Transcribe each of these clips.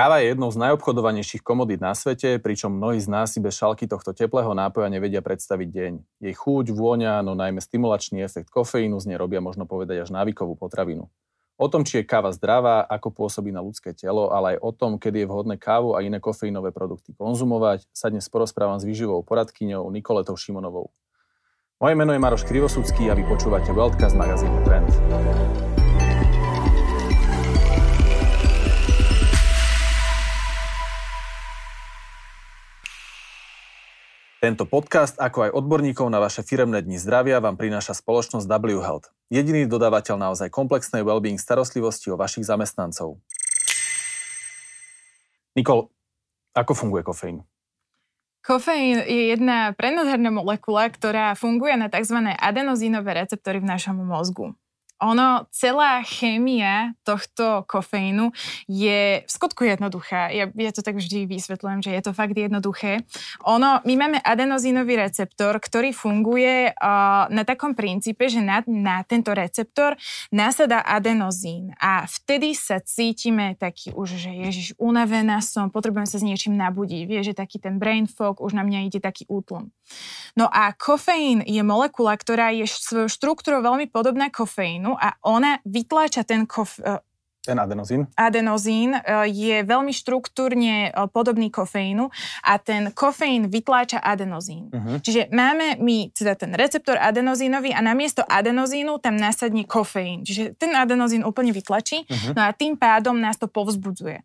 Káva je jednou z najobchodovanejších komodít na svete, pričom mnohí z nás si bez šalky tohto teplého nápoja nevedia predstaviť deň. Jej chuť, vôňa, no najmä stimulačný efekt kofeínu z nej robia možno povedať až návykovú potravinu. O tom, či je káva zdravá, ako pôsobí na ľudské telo, ale aj o tom, kedy je vhodné kávu a iné kofeínové produkty konzumovať, sa dnes porozprávam s výživou poradkyňou Nikoletou Šimonovou. Moje meno je Maroš Krivosudský a vy počúvate Worldcast magazínu Trend. Tento podcast, ako aj odborníkov na vaše firemné dni zdravia, vám prináša spoločnosť W Health. Jediný dodávateľ naozaj komplexnej well-being starostlivosti o vašich zamestnancov. Nikol, ako funguje kofeín? Kofeín je jedna prenadherná molekula, ktorá funguje na tzv. adenozínové receptory v našom mozgu. Ono, celá chémia tohto kofeínu je v skutku jednoduchá. Ja, ja to tak vždy vysvetľujem, že je to fakt jednoduché. Ono, my máme adenozínový receptor, ktorý funguje uh, na takom princípe, že na, na tento receptor nasadá adenozín a vtedy sa cítime taký už, že ježiš, unavená som, potrebujem sa s niečím nabudiť. Vieš, že taký ten brain fog, už na mňa ide taký útlom. No a kofeín je molekula, ktorá je svojou štruktúrou veľmi podobná kofeínu, adenozínu a ona vytláča ten kof, e, ten adenozín? Adenozín e, je veľmi štruktúrne e, podobný kofeínu a ten kofeín vytláča adenozín. Uh-huh. Čiže máme my teda ten receptor adenozínový a namiesto adenozínu tam nasadne kofeín. Čiže ten adenozín úplne vytlačí uh-huh. no a tým pádom nás to povzbudzuje.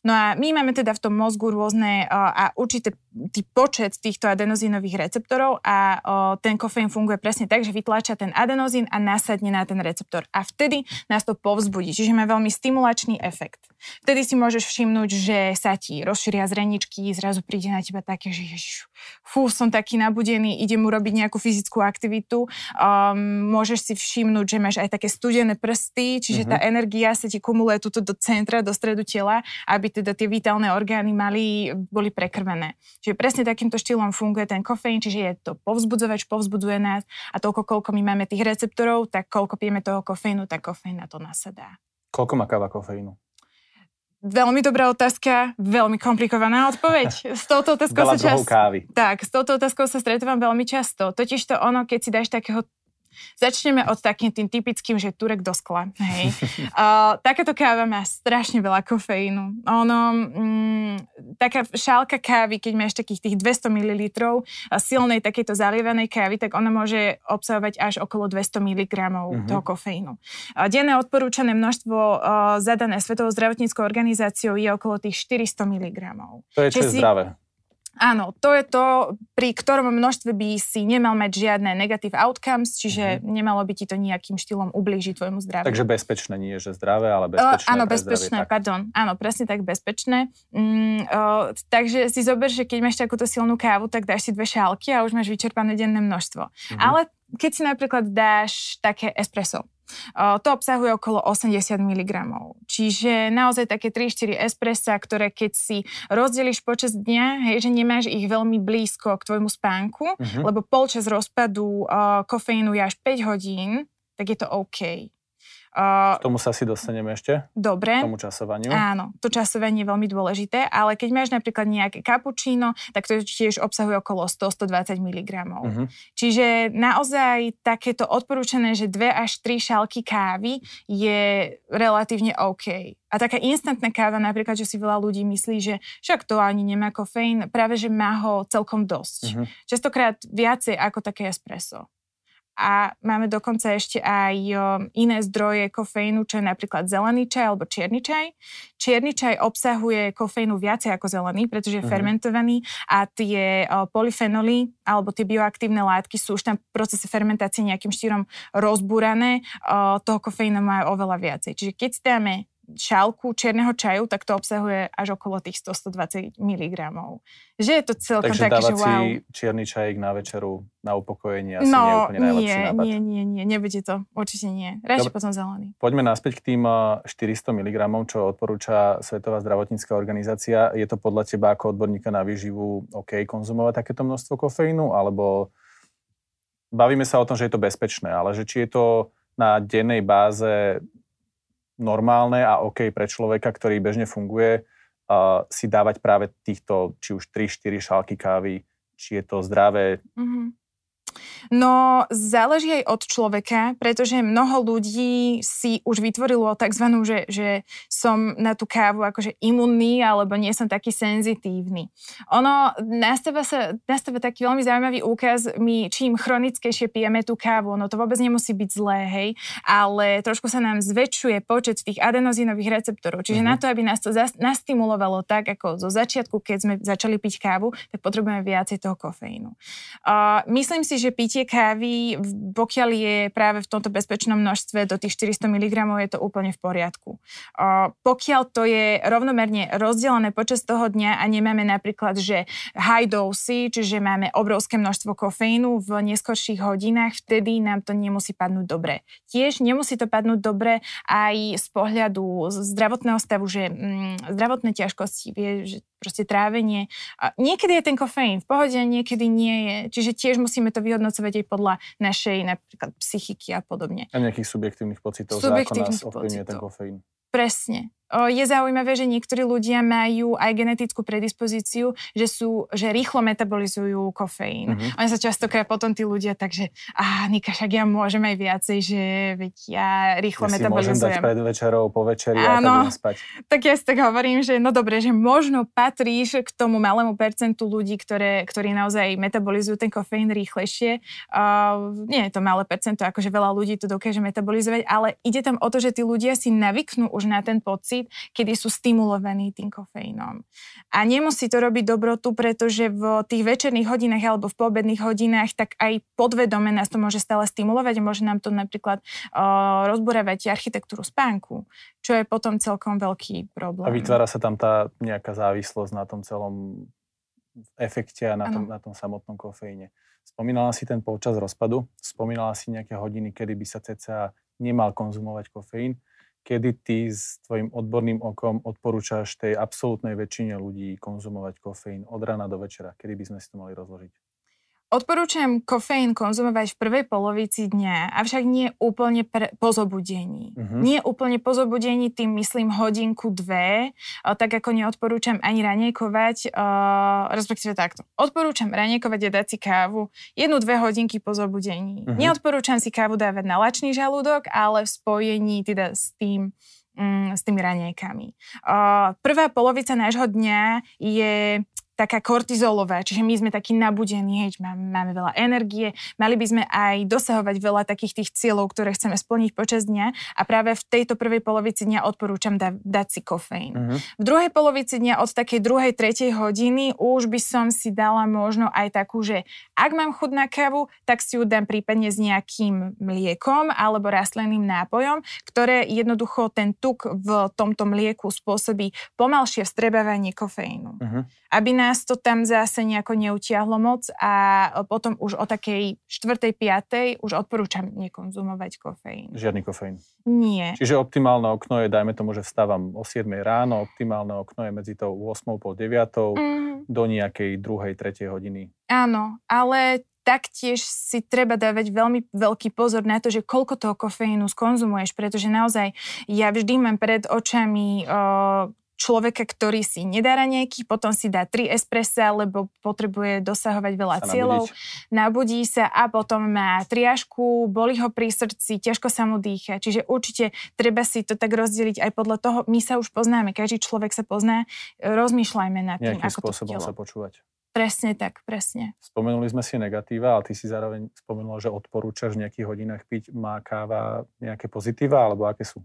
No a my máme teda v tom mozgu rôzne a určité tý počet týchto adenozínových receptorov a ten kofeín funguje presne tak, že vytláča ten adenozín a nasadne na ten receptor. A vtedy nás to povzbudí, čiže má veľmi stimulačný efekt. Vtedy si môžeš všimnúť, že sa ti rozšíria zreničky, zrazu príde na teba také, že ježiš, fú, som taký nabudený, idem urobiť nejakú fyzickú aktivitu. Um, môžeš si všimnúť, že máš aj také studené prsty, čiže mm-hmm. tá energia sa ti kumuluje tuto do centra, do stredu tela, aby teda tie vitálne orgány mali, boli prekrvené. Čiže presne takýmto štýlom funguje ten kofeín, čiže je to povzbudzovač, povzbudzuje nás a toľko, koľko my máme tých receptorov, tak koľko pijeme toho kofeínu, tak kofeín na to nasadá. Koľko má káva kofeínu? Veľmi dobrá otázka, veľmi komplikovaná odpoveď. S touto otázkou sa čas... kávy. Tak, s touto otázkou sa stretávam veľmi často. Totiž to ono, keď si dáš takého Začneme od takým tým typickým, že turek do skla. Hej. uh, takáto káva má strašne veľa kofeínu. Ono, mm, taká šálka kávy, keď máš takých tých 200 ml silnej takejto zalievanej kávy, tak ona môže obsahovať až okolo 200 mg uh-huh. toho kofeínu. Uh, denné odporúčané množstvo uh, zadané Svetovou zdravotníckou organizáciou je okolo tých 400 mg. To je čo je zdravé. Áno, to je to, pri ktorom množstve by si nemal mať žiadne negative outcomes, čiže mm-hmm. nemalo by ti to nejakým štýlom ublížiť tvojmu zdraviu. Takže bezpečné, nie že zdravé, ale bezpečné. Uh, áno, bezpečné, zdravie, pardon. Áno, presne tak bezpečné. Mm, uh, takže si zober, že keď máš takúto silnú kávu, tak dáš si dve šálky a už máš vyčerpané denné množstvo. Mm-hmm. Ale keď si napríklad dáš také espresso, to obsahuje okolo 80 mg. Čiže naozaj také 3-4 espressa, ktoré keď si rozdeliš počas dňa, hej, že nemáš ich veľmi blízko k tvojmu spánku, uh-huh. lebo polčas rozpadu uh, kofeínu je až 5 hodín, tak je to OK. K tomu sa si dostaneme ešte? Dobre. K tomu časovaniu. Áno, to časovanie je veľmi dôležité, ale keď máš napríklad nejaké kapučíno, tak to tiež obsahuje okolo 100-120 mg. Uh-huh. Čiže naozaj takéto odporúčané, že 2 až 3 šálky kávy je relatívne OK. A taká instantná káva, napríklad, že si veľa ľudí myslí, že však to ani nemá kofeín, práve že má ho celkom dosť. Uh-huh. Častokrát viacej ako také espresso a máme dokonca ešte aj iné zdroje kofeínu, čo je napríklad zelený čaj alebo čierny čaj. Čierny čaj obsahuje kofeínu viacej ako zelený, pretože je uh-huh. fermentovaný a tie polyfenoly alebo tie bioaktívne látky sú už tam v procese fermentácie nejakým štýrom rozbúrané, toho kofeínu majú oveľa viacej. Čiže keď si dáme šálku čierneho čaju, tak to obsahuje až okolo tých 100-120 mg. Že je to celkom Takže také, že wow. si čierny čajík na večeru na upokojenie asi no, nie je úplne najlepší nie, nápad. nie, nie, nie, nebude to. Určite nie. Radšej potom zelený. Poďme naspäť k tým 400 mg, čo odporúča Svetová zdravotnícká organizácia. Je to podľa teba ako odborníka na výživu OK konzumovať takéto množstvo kofeínu, alebo bavíme sa o tom, že je to bezpečné, ale že či je to na dennej báze normálne a OK pre človeka, ktorý bežne funguje, uh, si dávať práve týchto, či už 3-4 šálky kávy, či je to zdravé? Mm-hmm. No, záleží aj od človeka, pretože mnoho ľudí si už vytvorilo tzv. že, že som na tú kávu akože imunný alebo nie som taký senzitívny. Ono nastáva, sa, nastáva taký veľmi zaujímavý úkaz, my čím chronickejšie pijeme tú kávu, no to vôbec nemusí byť zlé, hej, ale trošku sa nám zväčšuje počet tých adenozínových receptorov. Čiže uh-huh. na to, aby nás to zas, nastimulovalo tak, ako zo začiatku, keď sme začali piť kávu, tak potrebujeme viacej toho kofeínu. Uh, myslím si, že pitie kávy, pokiaľ je práve v tomto bezpečnom množstve do tých 400 mg, je to úplne v poriadku. Uh, pokiaľ to je rovnomerne rozdelené počas toho dňa a nemáme napríklad, že high dosy, čiže máme obrovské množstvo kofeínu v neskorších hodinách, vtedy nám to nemusí padnúť dobre. Tiež nemusí to padnúť dobre aj z pohľadu zdravotného stavu, že mm, zdravotné ťažkosti, vie, že proste trávenie. A niekedy je ten kofeín v pohode, niekedy nie je. Čiže tiež musíme to vyhodnocovať aj podľa našej napríklad psychiky a podobne. A nejakých subjektívnych pocitov, subjektívnych nás ovplyvňuje ten kofeín. Presne. Je zaujímavé, že niektorí ľudia majú aj genetickú predispozíciu, že sú, že rýchlo metabolizujú kofeín. Mm-hmm. Oni sa častokrát potom tí ľudia takže, a Nika, však ja môžem aj viacej, že veď ja rýchlo ja metabolizujem. môžem dať pred večerou, po večeri Áno, a spať. Tak ja si tak hovorím, že no dobre, že možno patríš k tomu malému percentu ľudí, ktoré, ktorí naozaj metabolizujú ten kofeín rýchlejšie. Uh, nie je to malé percento, akože veľa ľudí to dokáže metabolizovať, ale ide tam o to, že tí ľudia si navyknú už na ten pocit, pocit, kedy sú stimulovaní tým kofeínom. A nemusí to robiť dobrotu, pretože v tých večerných hodinách alebo v poobedných hodinách tak aj podvedome nás to môže stále stimulovať a môže nám to napríklad uh, rozborávať architektúru spánku, čo je potom celkom veľký problém. A vytvára sa tam tá nejaká závislosť na tom celom efekte a na tom, na tom samotnom kofeíne. Spomínala si ten počas rozpadu, spomínala si nejaké hodiny, kedy by sa cca nemal konzumovať kofeín kedy ty s tvojim odborným okom odporúčaš tej absolútnej väčšine ľudí konzumovať kofeín od rána do večera? Kedy by sme si to mali rozložiť? Odporúčam kofeín konzumovať v prvej polovici dňa, avšak nie úplne pre, po zobudení. Uh-huh. Nie úplne po zobudení, tým myslím hodinku, dve, tak ako neodporúčam ani ranejkovať, uh, respektíve takto. Odporúčam ranejkovať a dať si kávu jednu, dve hodinky po zobudení. Uh-huh. Neodporúčam si kávu dávať na lačný žalúdok, ale v spojení teda s tým, mm, s tými ranejkami. Uh, prvá polovica nášho dňa je taká kortizolová, čiže my sme takí nabudení, hej, máme, máme veľa energie, mali by sme aj dosahovať veľa takých tých cieľov, ktoré chceme splniť počas dňa a práve v tejto prvej polovici dňa odporúčam da, dať si kofeín. Uh-huh. V druhej polovici dňa od takej druhej, tretej hodiny už by som si dala možno aj takú, že ak mám chud na kávu, tak si ju dám prípadne s nejakým mliekom alebo rastlinným nápojom, ktoré jednoducho ten tuk v tomto mlieku spôsobí pomalšie vstrebávanie kofeínu. Uh-huh. Aby na nás to tam zase nejako neutiahlo moc a potom už o takej 4. 5. už odporúčam nekonzumovať kofeín. Žiadny kofeín? Nie. Čiže optimálne okno je, dajme tomu, že vstávam o 7 ráno, optimálne okno je medzi tou 8 po 9 mm. do nejakej 2. 3. hodiny. Áno, ale taktiež si treba dávať veľmi veľký pozor na to, že koľko toho kofeínu skonzumuješ, pretože naozaj ja vždy mám pred očami uh, človeka, ktorý si nedá raňajky, potom si dá 3 espressa, lebo potrebuje dosahovať veľa sa cieľov, nabudiť. nabudí sa a potom má triažku, boli ho pri srdci, ťažko sa mu dýcha. Čiže určite treba si to tak rozdeliť aj podľa toho, my sa už poznáme, každý človek sa pozná, rozmýšľajme nad tým, Nejakým ako spôsobom to sa počúvať. Presne tak, presne. Spomenuli sme si negatíva, ale ty si zároveň spomenula, že odporúčaš v nejakých hodinách piť. Má káva nejaké pozitíva, alebo aké sú?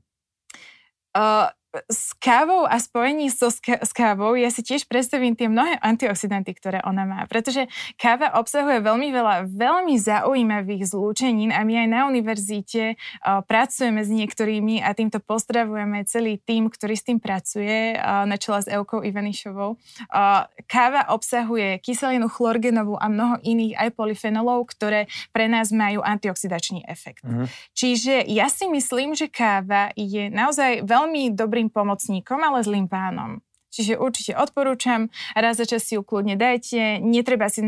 Uh, s kávou a spojení so, s kávou ja si tiež predstavím tie mnohé antioxidanty, ktoré ona má. Pretože káva obsahuje veľmi veľa veľmi zaujímavých zlúčenín a my aj na univerzite uh, pracujeme s niektorými a týmto pozdravujeme celý tým, ktorý s tým pracuje uh, na čele s Eukou Ivanišovou. Uh, káva obsahuje kyselinu chlorgenovú a mnoho iných aj polyfenolov, ktoré pre nás majú antioxidačný efekt. Mm-hmm. Čiže ja si myslím, že káva je naozaj veľmi dobrý dobrým pomocníkom, ale zlým pánom. Čiže určite odporúčam, raz za čas si ju kľudne dajte, netreba si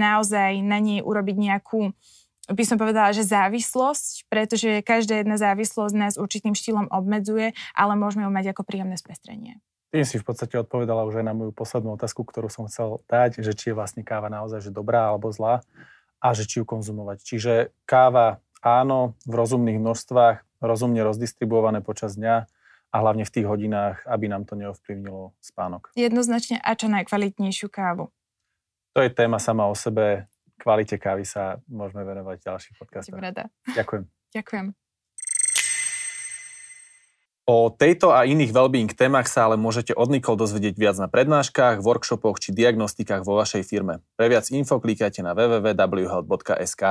naozaj na nej urobiť nejakú by som povedala, že závislosť, pretože každá jedna závislosť nás určitým štýlom obmedzuje, ale môžeme ju mať ako príjemné spestrenie. Tým si v podstate odpovedala už aj na moju poslednú otázku, ktorú som chcel dať, že či je vlastne káva naozaj že dobrá alebo zlá a že či ju konzumovať. Čiže káva áno, v rozumných množstvách, rozumne rozdistribuované počas dňa a hlavne v tých hodinách, aby nám to neovplyvnilo spánok. Jednoznačne a čo najkvalitnejšiu kávu. To je téma sama o sebe. Kvalite kávy sa môžeme venovať v ďalších podcastoch. Ďakujem. Ďakujem. O tejto a iných wellbeing témach sa ale môžete od Nikol dozvedieť viac na prednáškach, workshopoch či diagnostikách vo vašej firme. Pre viac info klikajte na www.whealth.sk.